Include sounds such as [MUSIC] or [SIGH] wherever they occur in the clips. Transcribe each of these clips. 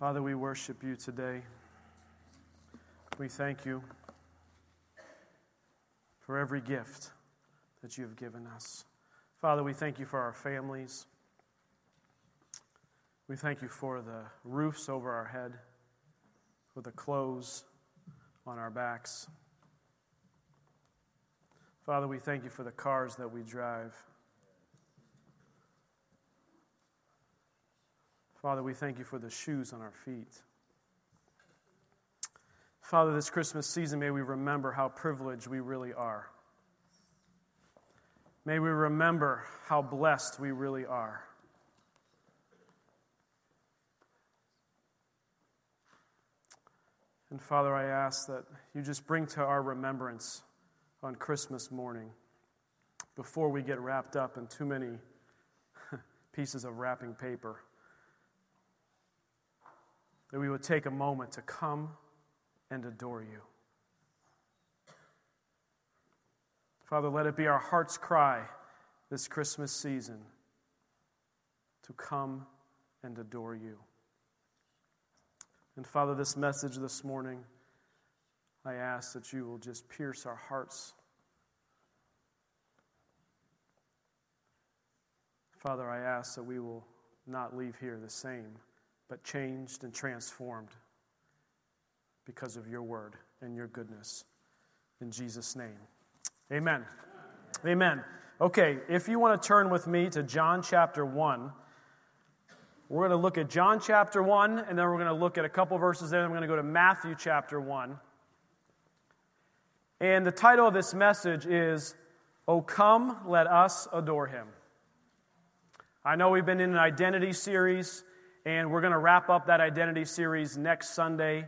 Father, we worship you today. We thank you for every gift that you have given us. Father, we thank you for our families. We thank you for the roofs over our head, for the clothes on our backs. Father, we thank you for the cars that we drive. Father, we thank you for the shoes on our feet. Father, this Christmas season, may we remember how privileged we really are. May we remember how blessed we really are. And Father, I ask that you just bring to our remembrance on Christmas morning, before we get wrapped up in too many [LAUGHS] pieces of wrapping paper that we would take a moment to come and adore you. Father, let it be our heart's cry this Christmas season to come and adore you. And Father, this message this morning, I ask that you will just pierce our hearts. Father, I ask that we will not leave here the same but changed and transformed because of your word and your goodness. In Jesus' name. Amen. Amen. Okay, if you want to turn with me to John chapter 1, we're going to look at John chapter 1, and then we're going to look at a couple verses there, and we're going to go to Matthew chapter 1. And the title of this message is, O come, let us adore him. I know we've been in an identity series and we're going to wrap up that identity series next Sunday.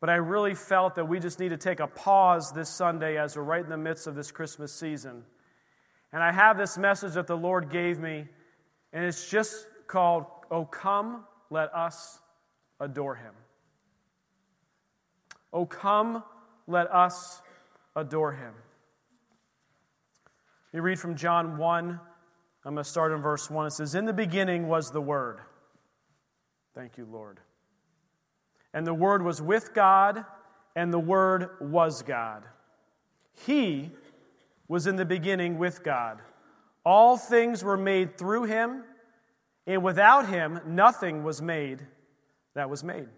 But I really felt that we just need to take a pause this Sunday as we're right in the midst of this Christmas season. And I have this message that the Lord gave me, and it's just called, Oh, come, let us adore him. Oh, come, let us adore him. You read from John 1. I'm going to start in verse 1. It says, In the beginning was the Word Thank you, Lord. And the Word was with God, and the Word was God. He was in the beginning with God. All things were made through him, and without him, nothing was made that was made.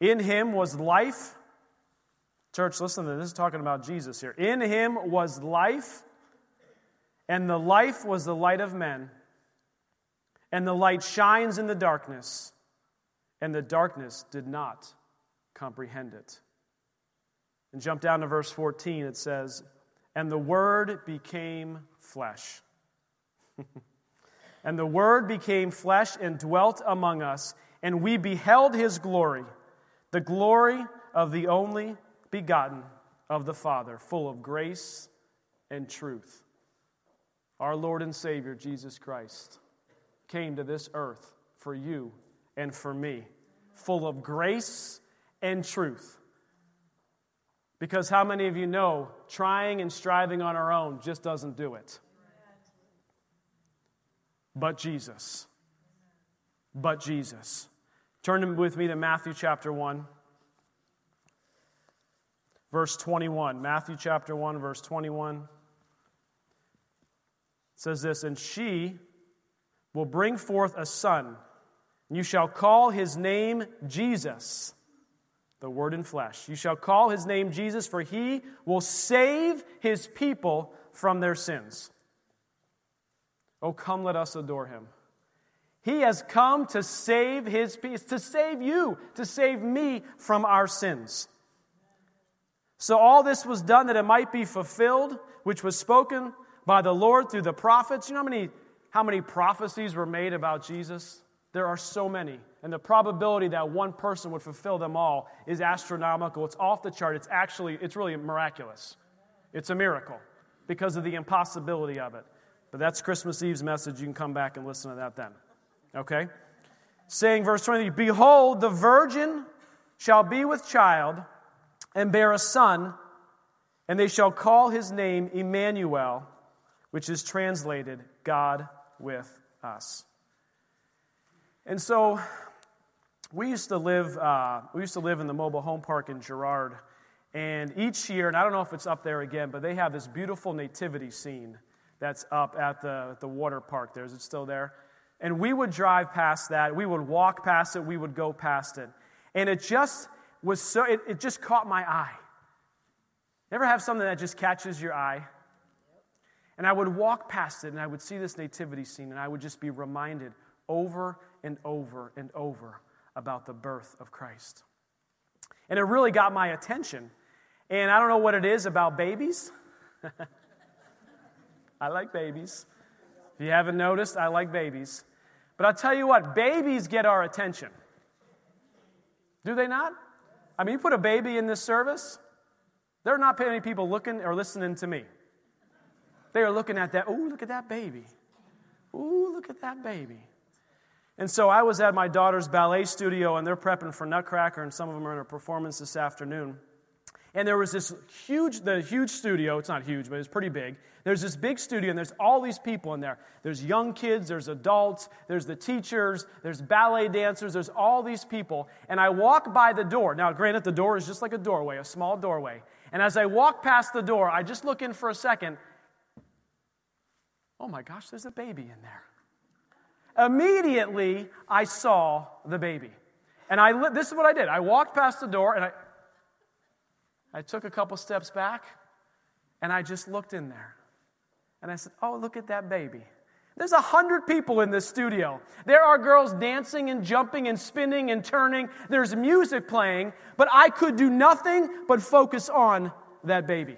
In him was life. Church, listen to this. This is talking about Jesus here. In him was life, and the life was the light of men. And the light shines in the darkness, and the darkness did not comprehend it. And jump down to verse 14, it says, And the Word became flesh. [LAUGHS] and the Word became flesh and dwelt among us, and we beheld his glory, the glory of the only begotten of the Father, full of grace and truth. Our Lord and Savior, Jesus Christ came to this earth for you and for me, full of grace and truth. Because how many of you know trying and striving on our own just doesn't do it? But Jesus. But Jesus. Turn with me to Matthew chapter 1, verse 21. Matthew chapter 1, verse 21 it says this And she, will bring forth a son, and you shall call his name Jesus, the Word in flesh. You shall call his name Jesus, for he will save his people from their sins. Oh, come, let us adore him. He has come to save his peace, to save you, to save me from our sins. So, all this was done that it might be fulfilled, which was spoken by the Lord through the prophets. You know how many how many prophecies were made about Jesus? There are so many. And the probability that one person would fulfill them all is astronomical. It's off the chart. It's actually, it's really miraculous. It's a miracle because of the impossibility of it. But that's Christmas Eve's message. You can come back and listen to that then. Okay? Saying, verse 20, Behold, the virgin shall be with child and bear a son, and they shall call his name Emmanuel, which is translated God with us. And so we used to live, uh, we used to live in the mobile home park in Girard. And each year, and I don't know if it's up there again, but they have this beautiful nativity scene that's up at the, the water park there. Is it still there? And we would drive past that. We would walk past it. We would go past it. And it just was so, it, it just caught my eye. Ever have something that just catches your eye? And I would walk past it and I would see this nativity scene and I would just be reminded over and over and over about the birth of Christ. And it really got my attention. And I don't know what it is about babies. [LAUGHS] I like babies. If you haven't noticed, I like babies. But I'll tell you what, babies get our attention. Do they not? I mean, you put a baby in this service, there are not many people looking or listening to me. They are looking at that, oh, look at that baby. Ooh, look at that baby. And so I was at my daughter's ballet studio, and they're prepping for Nutcracker, and some of them are in a performance this afternoon. And there was this huge, the huge studio, it's not huge, but it's pretty big. There's this big studio, and there's all these people in there. There's young kids, there's adults, there's the teachers, there's ballet dancers, there's all these people. And I walk by the door. Now, granted, the door is just like a doorway, a small doorway. And as I walk past the door, I just look in for a second. Oh my gosh, there's a baby in there. Immediately, I saw the baby. And I, this is what I did. I walked past the door and I, I took a couple steps back and I just looked in there. And I said, Oh, look at that baby. There's a hundred people in this studio. There are girls dancing and jumping and spinning and turning. There's music playing, but I could do nothing but focus on that baby.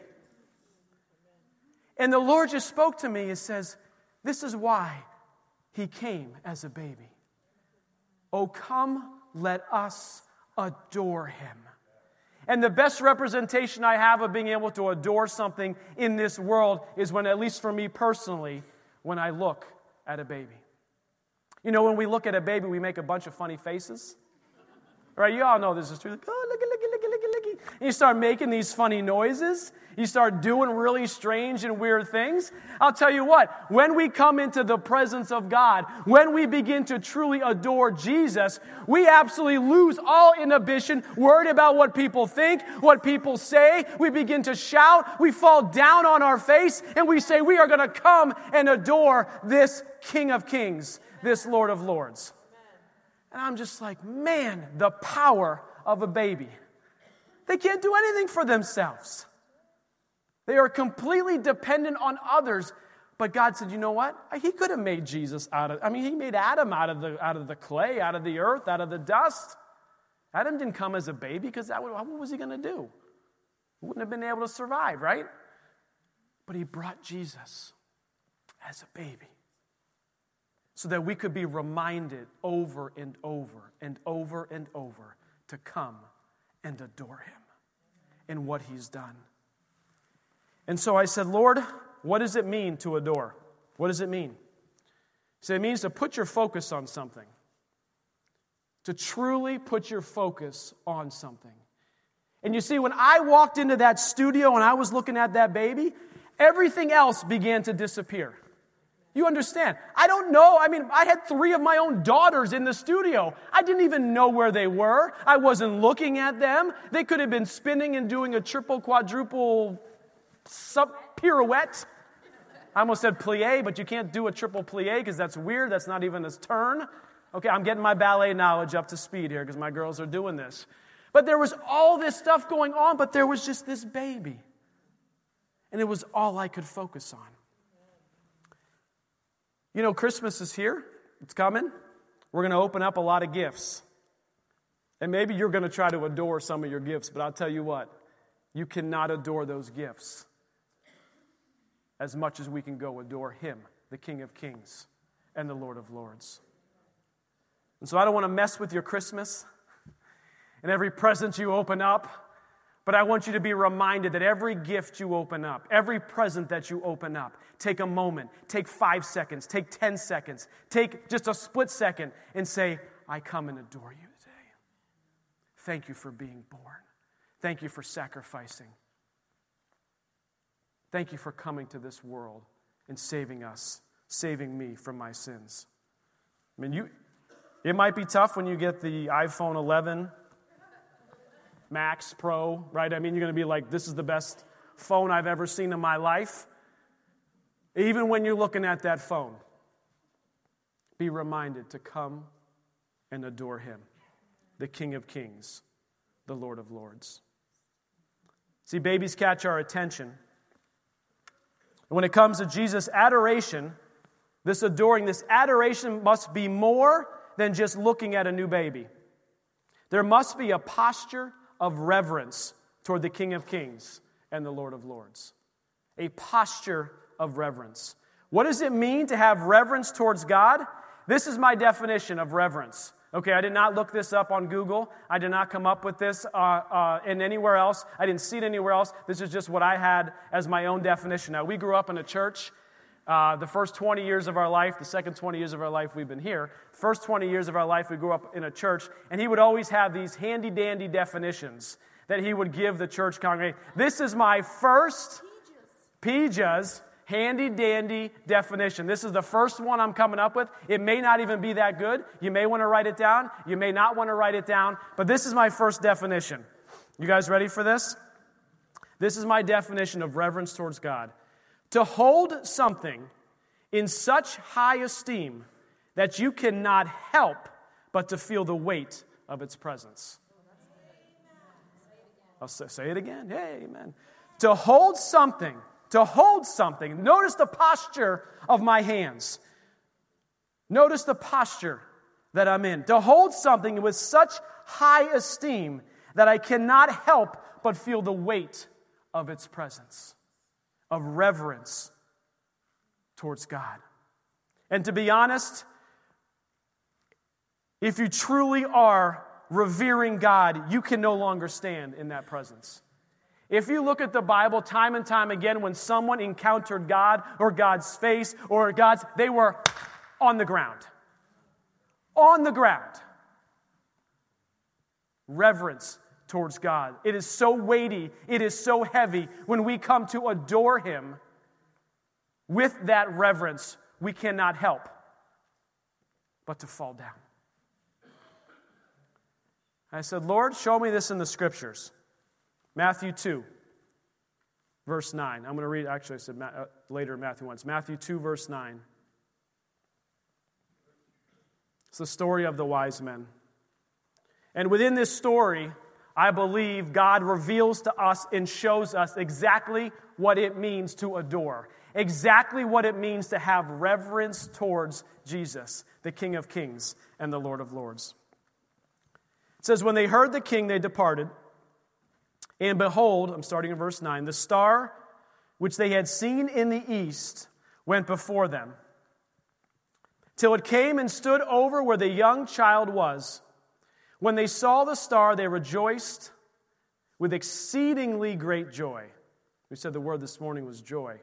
And the Lord just spoke to me and says, This is why he came as a baby. Oh, come, let us adore him. And the best representation I have of being able to adore something in this world is when, at least for me personally, when I look at a baby. You know, when we look at a baby, we make a bunch of funny faces. Right? You all know this is true. Like, oh, looky, looky, looky, looky, looky. And you start making these funny noises. You start doing really strange and weird things. I'll tell you what, when we come into the presence of God, when we begin to truly adore Jesus, we absolutely lose all inhibition, worried about what people think, what people say. We begin to shout, we fall down on our face, and we say, We are going to come and adore this King of Kings, this Lord of Lords. And I'm just like, man, the power of a baby. They can't do anything for themselves. They are completely dependent on others. But God said, you know what? He could have made Jesus out of, I mean, He made Adam out of the, out of the clay, out of the earth, out of the dust. Adam didn't come as a baby because that, what was he going to do? He wouldn't have been able to survive, right? But He brought Jesus as a baby so that we could be reminded over and over and over and over to come and adore Him and what He's done. And so I said, Lord, what does it mean to adore? What does it mean? So it means to put your focus on something, to truly put your focus on something. And you see, when I walked into that studio and I was looking at that baby, everything else began to disappear. You understand? I don't know. I mean, I had three of my own daughters in the studio. I didn't even know where they were. I wasn't looking at them. They could have been spinning and doing a triple, quadruple sub pirouette. I almost said plie, but you can't do a triple plie because that's weird. That's not even a turn. Okay, I'm getting my ballet knowledge up to speed here because my girls are doing this. But there was all this stuff going on, but there was just this baby. And it was all I could focus on. You know, Christmas is here, it's coming. We're going to open up a lot of gifts. And maybe you're going to try to adore some of your gifts, but I'll tell you what, you cannot adore those gifts as much as we can go adore Him, the King of Kings and the Lord of Lords. And so I don't want to mess with your Christmas and every present you open up, but I want you to be reminded that every gift you open up, every present that you open up, take a moment, take five seconds, take 10 seconds, take just a split second and say, I come and adore you today. Thank you for being born. Thank you for sacrificing. Thank you for coming to this world and saving us, saving me from my sins. I mean, you, it might be tough when you get the iPhone 11 Max Pro, right? I mean, you're going to be like, this is the best phone I've ever seen in my life. Even when you're looking at that phone, be reminded to come and adore Him, the King of Kings, the Lord of Lords. See, babies catch our attention. When it comes to Jesus' adoration, this adoring, this adoration must be more than just looking at a new baby. There must be a posture of reverence toward the King of Kings and the Lord of Lords. A posture of reverence. What does it mean to have reverence towards God? This is my definition of reverence. Okay, I did not look this up on Google. I did not come up with this uh, uh, in anywhere else. I didn't see it anywhere else. This is just what I had as my own definition. Now, we grew up in a church. Uh, the first 20 years of our life, the second 20 years of our life, we've been here. First 20 years of our life, we grew up in a church, and he would always have these handy dandy definitions that he would give the church congregation. This is my first PJAS handy dandy definition. This is the first one I'm coming up with. It may not even be that good. You may want to write it down. You may not want to write it down, but this is my first definition. You guys ready for this? This is my definition of reverence towards God. To hold something in such high esteem that you cannot help but to feel the weight of its presence. Oh, I'll say, it again. Yeah, amen. To hold something to hold something. Notice the posture of my hands. Notice the posture that I'm in. To hold something with such high esteem that I cannot help but feel the weight of its presence, of reverence towards God. And to be honest, if you truly are revering God, you can no longer stand in that presence. If you look at the Bible time and time again, when someone encountered God or God's face or God's, they were on the ground. On the ground. Reverence towards God. It is so weighty, it is so heavy. When we come to adore Him with that reverence, we cannot help but to fall down. I said, Lord, show me this in the scriptures. Matthew 2, verse 9. I'm going to read, actually, I said uh, later Matthew 1. It's Matthew 2, verse 9. It's the story of the wise men. And within this story, I believe God reveals to us and shows us exactly what it means to adore, exactly what it means to have reverence towards Jesus, the King of Kings and the Lord of Lords. It says, When they heard the king, they departed. And behold, I'm starting in verse 9, the star which they had seen in the east went before them, till it came and stood over where the young child was. When they saw the star, they rejoiced with exceedingly great joy. We said the word this morning was joy.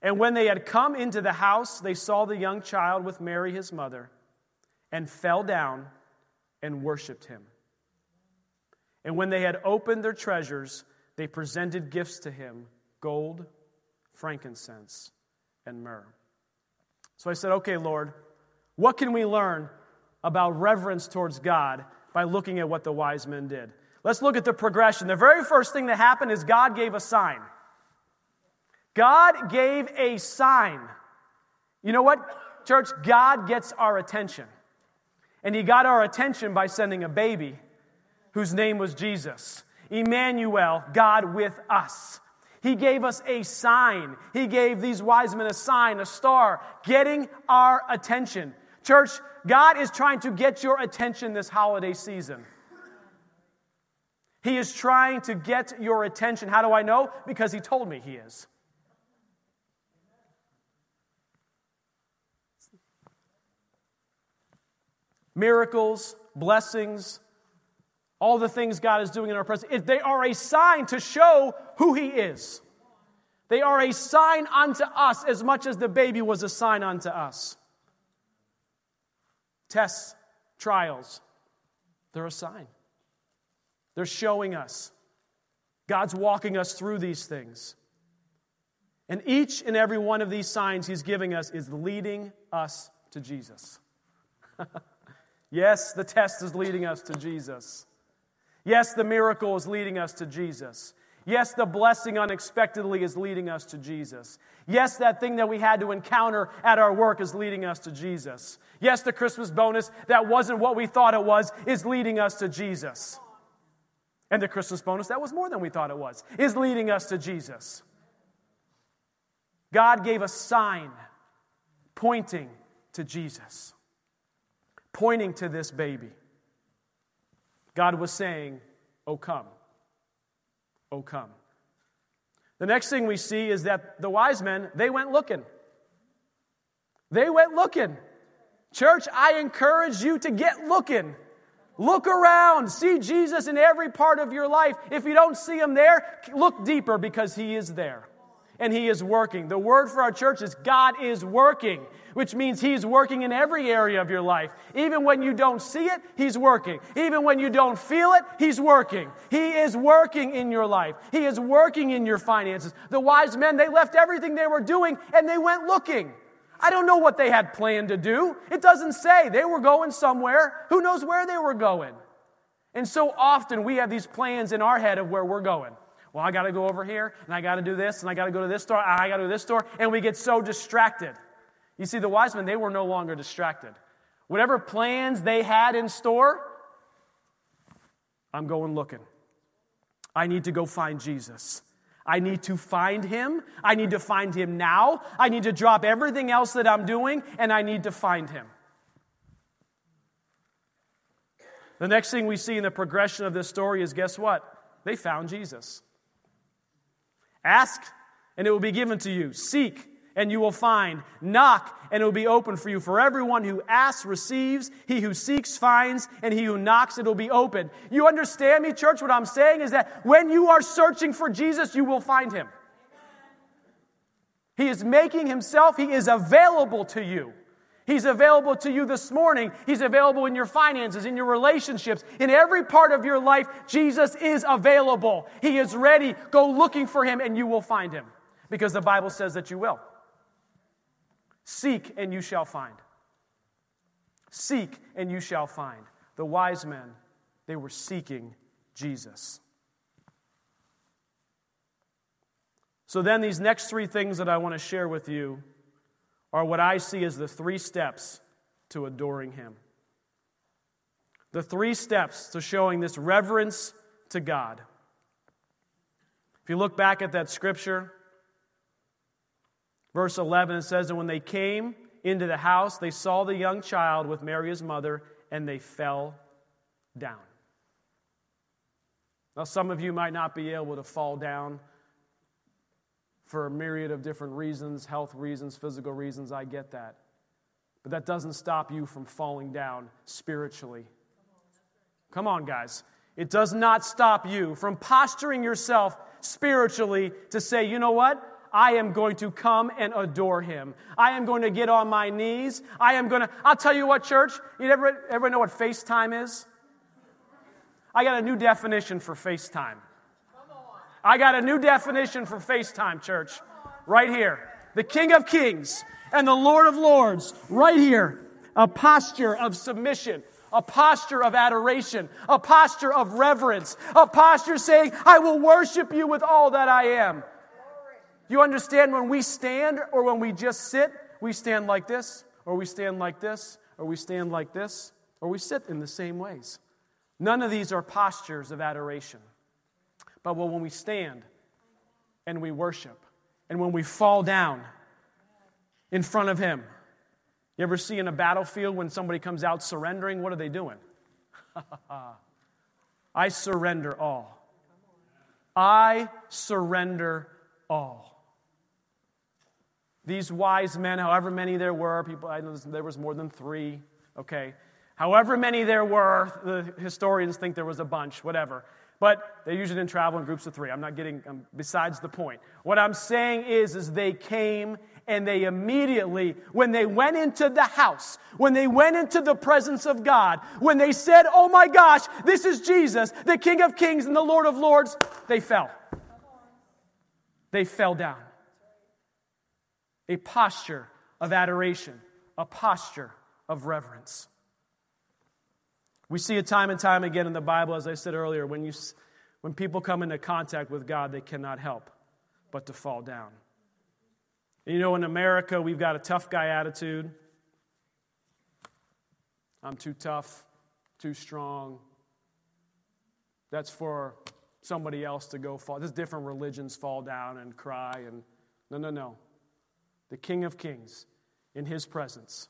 And when they had come into the house, they saw the young child with Mary, his mother, and fell down and worshiped him. And when they had opened their treasures, they presented gifts to him gold, frankincense, and myrrh. So I said, Okay, Lord, what can we learn about reverence towards God by looking at what the wise men did? Let's look at the progression. The very first thing that happened is God gave a sign. God gave a sign. You know what, church? God gets our attention. And He got our attention by sending a baby whose name was Jesus. Emmanuel, God with us. He gave us a sign. He gave these wise men a sign, a star, getting our attention. Church, God is trying to get your attention this holiday season. He is trying to get your attention. How do I know? Because He told me He is. miracles, blessings, all the things God is doing in our presence, they are a sign to show who He is. They are a sign unto us as much as the baby was a sign unto us. Tests, trials, they're a sign. They're showing us. God's walking us through these things. And each and every one of these signs He's giving us is leading us to Jesus. [LAUGHS] yes, the test is leading us to Jesus. Yes, the miracle is leading us to Jesus. Yes, the blessing unexpectedly is leading us to Jesus. Yes, that thing that we had to encounter at our work is leading us to Jesus. Yes, the Christmas bonus that wasn't what we thought it was is leading us to Jesus. And the Christmas bonus that was more than we thought it was is leading us to Jesus. God gave a sign pointing to Jesus, pointing to this baby. God was saying, Oh, come. Oh, come. The next thing we see is that the wise men, they went looking. They went looking. Church, I encourage you to get looking. Look around. See Jesus in every part of your life. If you don't see him there, look deeper because he is there and He is working. The word for our church is God is working, which means He's working in every area of your life. Even when you don't see it, He's working. Even when you don't feel it, He's working. He is working in your life, He is working in your finances. The wise men, they left everything they were doing and they went looking. I don't know what they had planned to do. It doesn't say. They were going somewhere. Who knows where they were going? And so often we have these plans in our head of where we're going. Well, I got to go over here, and I got to do this, and I got to go to this store, and I got to this store, and we get so distracted. You see, the wise men, they were no longer distracted. Whatever plans they had in store, I'm going looking. I need to go find Jesus. I need to find him. I need to find him now. I need to drop everything else that I'm doing, and I need to find him. The next thing we see in the progression of this story is guess what? They found Jesus. Ask, and it will be given to you. Seek, and you will find. Knock, and it will be open for you. For everyone who asks receives, he who seeks finds, and he who knocks, it will be open. You understand me, church? What I'm saying is that when you are searching for Jesus, you will find him. He is making himself, he is available to you. He's available to you this morning. He's available in your finances, in your relationships, in every part of your life. Jesus is available. He is ready. Go looking for him and you will find him because the Bible says that you will. Seek and you shall find. Seek and you shall find. The wise men, they were seeking Jesus. So, then, these next three things that I want to share with you are what I see as the three steps to adoring Him. The three steps to showing this reverence to God. If you look back at that scripture, verse 11, it says that when they came into the house, they saw the young child with Mary, his mother, and they fell down. Now, some of you might not be able to fall down for a myriad of different reasons health reasons, physical reasons. I get that. But that doesn't stop you from falling down spiritually. Come on, guys. It does not stop you from posturing yourself spiritually to say, you know what? I am going to come and adore him. I am going to get on my knees. I am going to, I'll tell you what, church, you ever, ever know what FaceTime is? I got a new definition for FaceTime. I got a new definition for FaceTime, church, right here. The King of Kings and the Lord of Lords, right here. A posture of submission, a posture of adoration, a posture of reverence, a posture saying, I will worship you with all that I am. You understand when we stand or when we just sit, we stand like this, or we stand like this, or we stand like this, or we sit in the same ways. None of these are postures of adoration. But when we stand and we worship, and when we fall down in front of Him, you ever see in a battlefield when somebody comes out surrendering? What are they doing? [LAUGHS] I surrender all. I surrender all. These wise men, however many there were, people, I know there was more than three, okay? However many there were, the historians think there was a bunch, whatever. But they usually didn't travel in groups of three. I'm not getting, I'm besides the point. What I'm saying is, is they came and they immediately, when they went into the house, when they went into the presence of God, when they said, Oh my gosh, this is Jesus, the King of Kings and the Lord of Lords, they fell. They fell down. A posture of adoration, a posture of reverence. We see it time and time again in the Bible, as I said earlier, when, you, when people come into contact with God, they cannot help but to fall down. And you know, in America, we've got a tough guy attitude. I'm too tough, too strong. That's for somebody else to go fall. There's different religions fall down and cry and no, no, no. The King of Kings in his presence.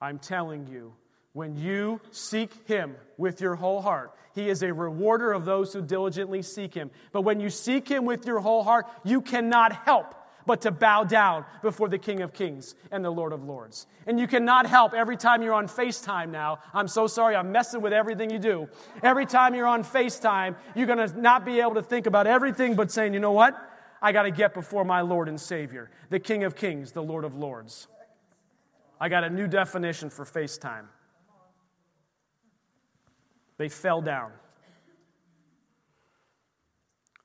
I'm telling you, when you seek him with your whole heart, he is a rewarder of those who diligently seek him. But when you seek him with your whole heart, you cannot help but to bow down before the King of Kings and the Lord of Lords. And you cannot help every time you're on FaceTime now. I'm so sorry, I'm messing with everything you do. Every time you're on FaceTime, you're going to not be able to think about everything but saying, you know what? I got to get before my Lord and Savior, the King of Kings, the Lord of Lords. I got a new definition for FaceTime. They fell down.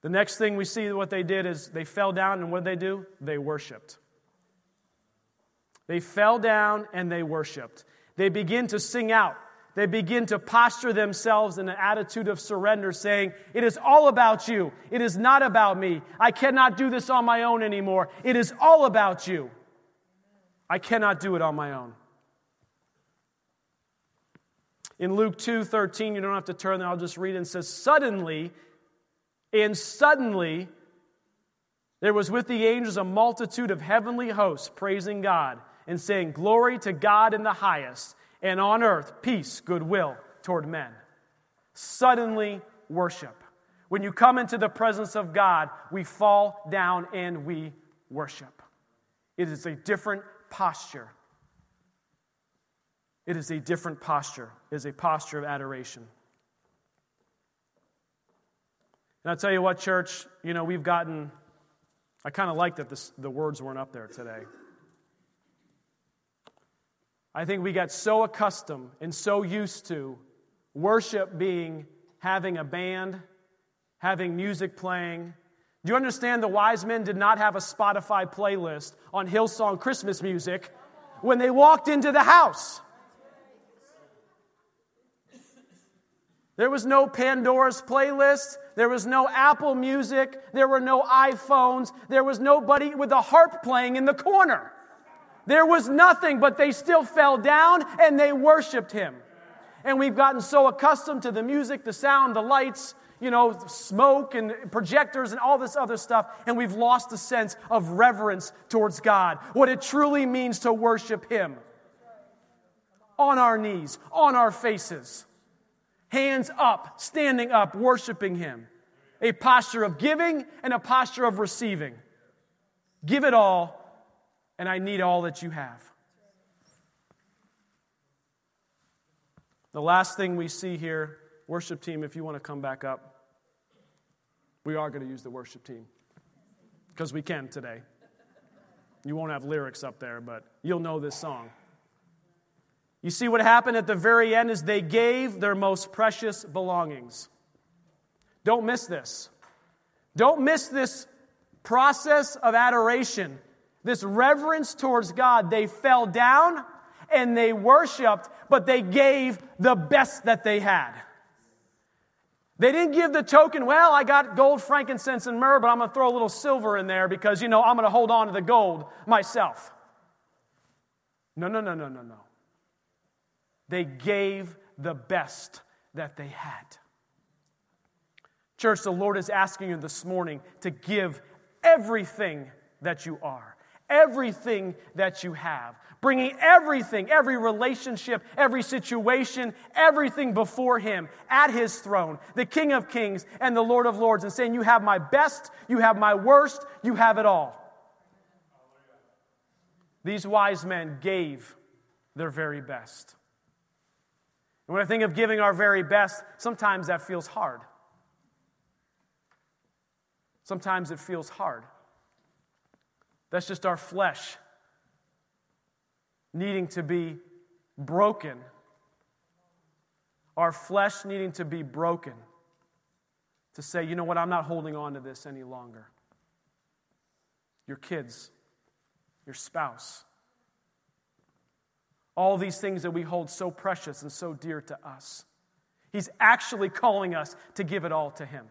The next thing we see what they did is they fell down, and what did they do? They worshiped. They fell down and they worshiped. They begin to sing out. They begin to posture themselves in an attitude of surrender, saying, It is all about you. It is not about me. I cannot do this on my own anymore. It is all about you. I cannot do it on my own. In Luke 2 13, you don't have to turn there, I'll just read it. It says, Suddenly, and suddenly, there was with the angels a multitude of heavenly hosts praising God and saying, Glory to God in the highest, and on earth, peace, goodwill toward men. Suddenly, worship. When you come into the presence of God, we fall down and we worship. It is a different posture. It is a different posture. It is a posture of adoration. And I'll tell you what, church, you know, we've gotten, I kind of like that this, the words weren't up there today. I think we got so accustomed and so used to worship being having a band, having music playing, do you understand the wise men did not have a Spotify playlist on Hillsong Christmas music when they walked into the house? There was no Pandora's playlist. There was no Apple Music. There were no iPhones. There was nobody with a harp playing in the corner. There was nothing, but they still fell down and they worshiped him. And we've gotten so accustomed to the music, the sound, the lights, you know, smoke and projectors and all this other stuff, and we've lost the sense of reverence towards God. What it truly means to worship Him. On our knees, on our faces, hands up, standing up, worshiping Him. A posture of giving and a posture of receiving. Give it all, and I need all that you have. The last thing we see here Worship team, if you want to come back up, we are going to use the worship team because we can today. You won't have lyrics up there, but you'll know this song. You see, what happened at the very end is they gave their most precious belongings. Don't miss this. Don't miss this process of adoration, this reverence towards God. They fell down and they worshiped, but they gave the best that they had. They didn't give the token, well, I got gold, frankincense, and myrrh, but I'm going to throw a little silver in there because, you know, I'm going to hold on to the gold myself. No, no, no, no, no, no. They gave the best that they had. Church, the Lord is asking you this morning to give everything that you are, everything that you have bringing everything, every relationship, every situation, everything before Him at His throne, the King of Kings and the Lord of Lords, and saying, You have my best, you have my worst, you have it all. These wise men gave their very best. And when I think of giving our very best, sometimes that feels hard. Sometimes it feels hard. That's just our flesh needing to be broken. Our flesh needing to be broken to say, you know what, I'm not holding on to this any longer. Your kids, your spouse, all these things that we hold so precious and so dear to us. He's actually calling us to give it all to Him.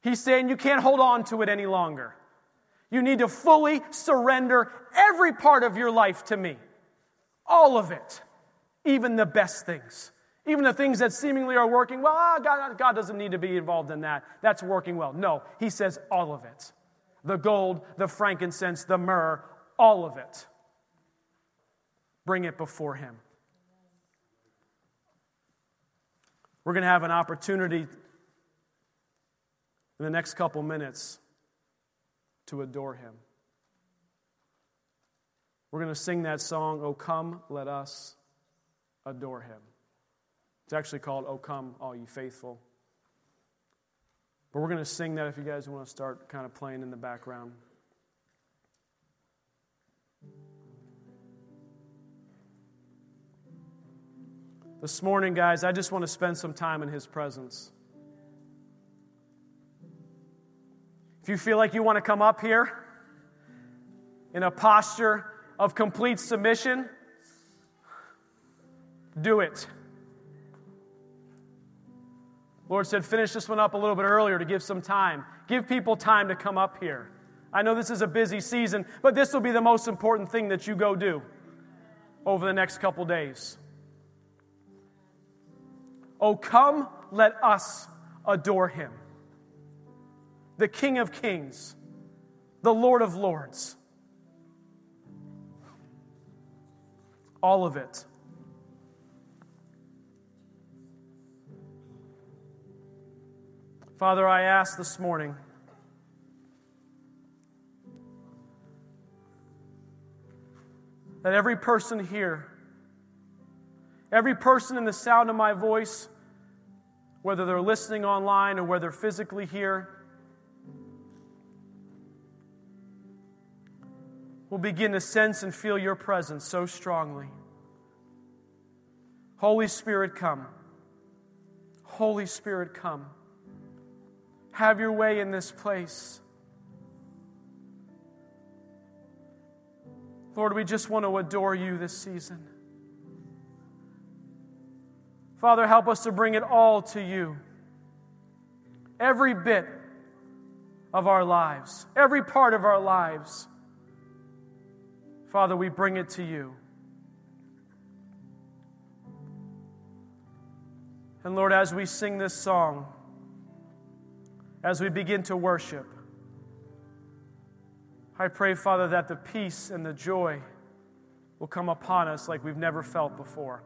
He's saying you can't hold on to it any longer. You need to fully surrender every part of your life to me. All of it, even the best things. Even the things that seemingly are working well, ah, God, God doesn't need to be involved in that. That's working well. No, he says all of it the gold, the frankincense, the myrrh, all of it. Bring it before him. We're going to have an opportunity in the next couple minutes to adore him. We're going to sing that song, Oh Come, Let Us Adore Him. It's actually called Oh Come, All Ye Faithful. But we're going to sing that if you guys want to start kind of playing in the background. This morning, guys, I just want to spend some time in His presence. If you feel like you want to come up here in a posture of complete submission, do it. Lord said, finish this one up a little bit earlier to give some time. Give people time to come up here. I know this is a busy season, but this will be the most important thing that you go do over the next couple days. Oh, come, let us adore him the King of Kings, the Lord of Lords. All of it. Father, I ask this morning that every person here, every person in the sound of my voice, whether they're listening online or whether physically here, will begin to sense and feel your presence so strongly. Holy Spirit, come. Holy Spirit, come. Have your way in this place. Lord, we just want to adore you this season. Father, help us to bring it all to you. Every bit of our lives, every part of our lives. Father, we bring it to you. And Lord, as we sing this song, as we begin to worship, I pray, Father, that the peace and the joy will come upon us like we've never felt before.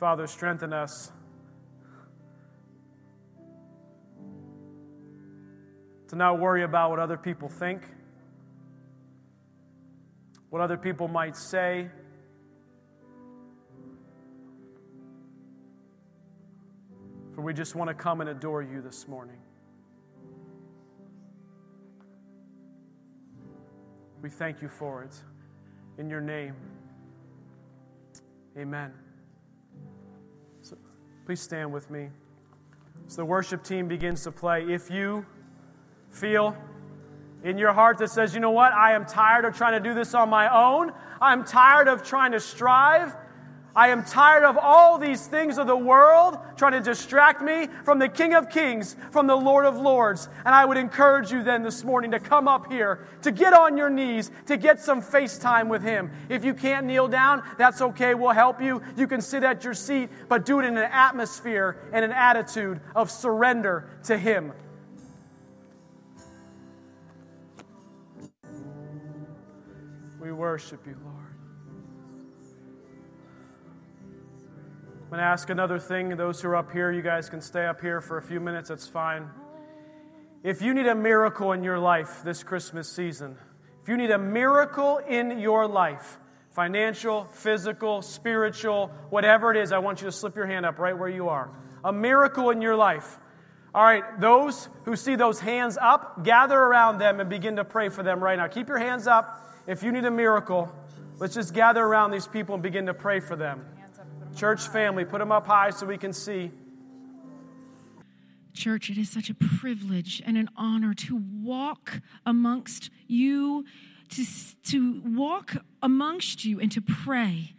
Father, strengthen us to not worry about what other people think, what other people might say. For we just want to come and adore you this morning. We thank you for it. In your name, amen. Please stand with me. As the worship team begins to play, if you feel in your heart that says, you know what, I am tired of trying to do this on my own. I'm tired of trying to strive. I am tired of all these things of the world trying to distract me from the King of Kings, from the Lord of Lords. And I would encourage you then this morning to come up here, to get on your knees, to get some FaceTime with Him. If you can't kneel down, that's okay. We'll help you. You can sit at your seat, but do it in an atmosphere and an attitude of surrender to Him. We worship you, Lord. I'm going to ask another thing. Those who are up here, you guys can stay up here for a few minutes. That's fine. If you need a miracle in your life this Christmas season, If you need a miracle in your life, financial, physical, spiritual, whatever it is, I want you to slip your hand up right where you are. A miracle in your life. All right, those who see those hands up, gather around them and begin to pray for them right now. Keep your hands up. If you need a miracle, let's just gather around these people and begin to pray for them. Church family, put them up high so we can see. Church, it is such a privilege and an honor to walk amongst you, to, to walk amongst you and to pray,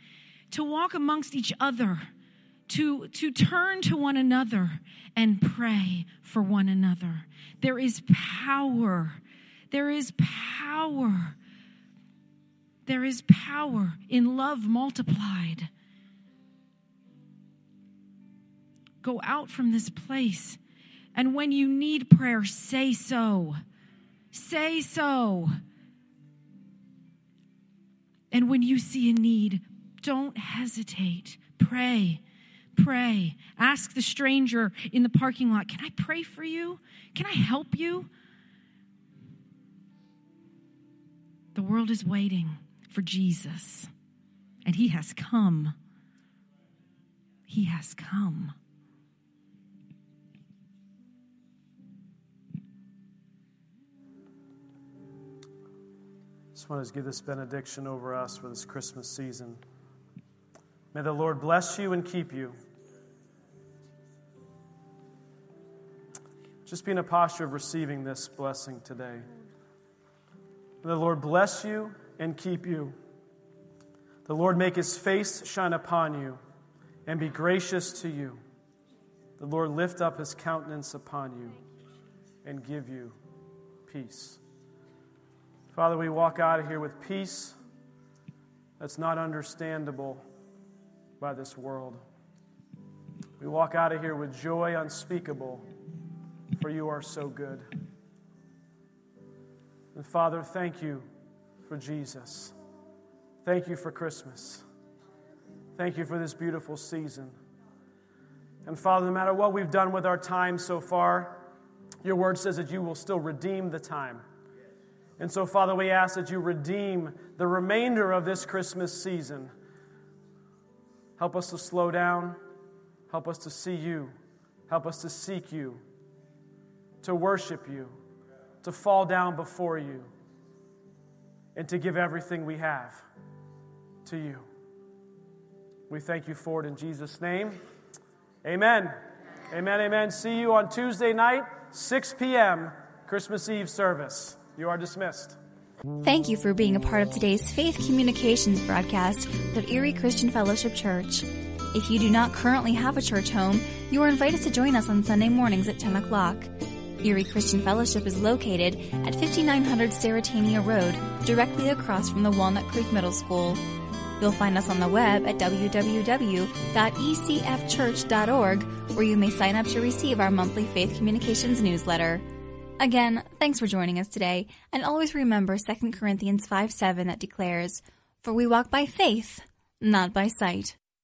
to walk amongst each other, to, to turn to one another and pray for one another. There is power. There is power. There is power in love multiplied. Go out from this place and when you need prayer, say so. Say so. And when you see a need, don't hesitate. Pray. Pray. Ask the stranger in the parking lot, Can I pray for you? Can I help you? The world is waiting for Jesus, and He has come. He has come. Just want to give this benediction over us for this Christmas season. May the Lord bless you and keep you. Just be in a posture of receiving this blessing today. May the Lord bless you and keep you. The Lord make his face shine upon you and be gracious to you. The Lord lift up his countenance upon you and give you peace. Father, we walk out of here with peace that's not understandable by this world. We walk out of here with joy unspeakable, for you are so good. And Father, thank you for Jesus. Thank you for Christmas. Thank you for this beautiful season. And Father, no matter what we've done with our time so far, your word says that you will still redeem the time. And so, Father, we ask that you redeem the remainder of this Christmas season. Help us to slow down. Help us to see you. Help us to seek you, to worship you, to fall down before you, and to give everything we have to you. We thank you for it in Jesus' name. Amen. Amen. Amen. See you on Tuesday night, 6 p.m., Christmas Eve service. You are dismissed. Thank you for being a part of today's Faith Communications broadcast of Erie Christian Fellowship Church. If you do not currently have a church home, you are invited to join us on Sunday mornings at 10 o'clock. Erie Christian Fellowship is located at 5900 Sterrettania Road, directly across from the Walnut Creek Middle School. You'll find us on the web at www.ecfchurch.org, where you may sign up to receive our monthly Faith Communications newsletter. Again, thanks for joining us today, and always remember 2 Corinthians 5 7 that declares, For we walk by faith, not by sight.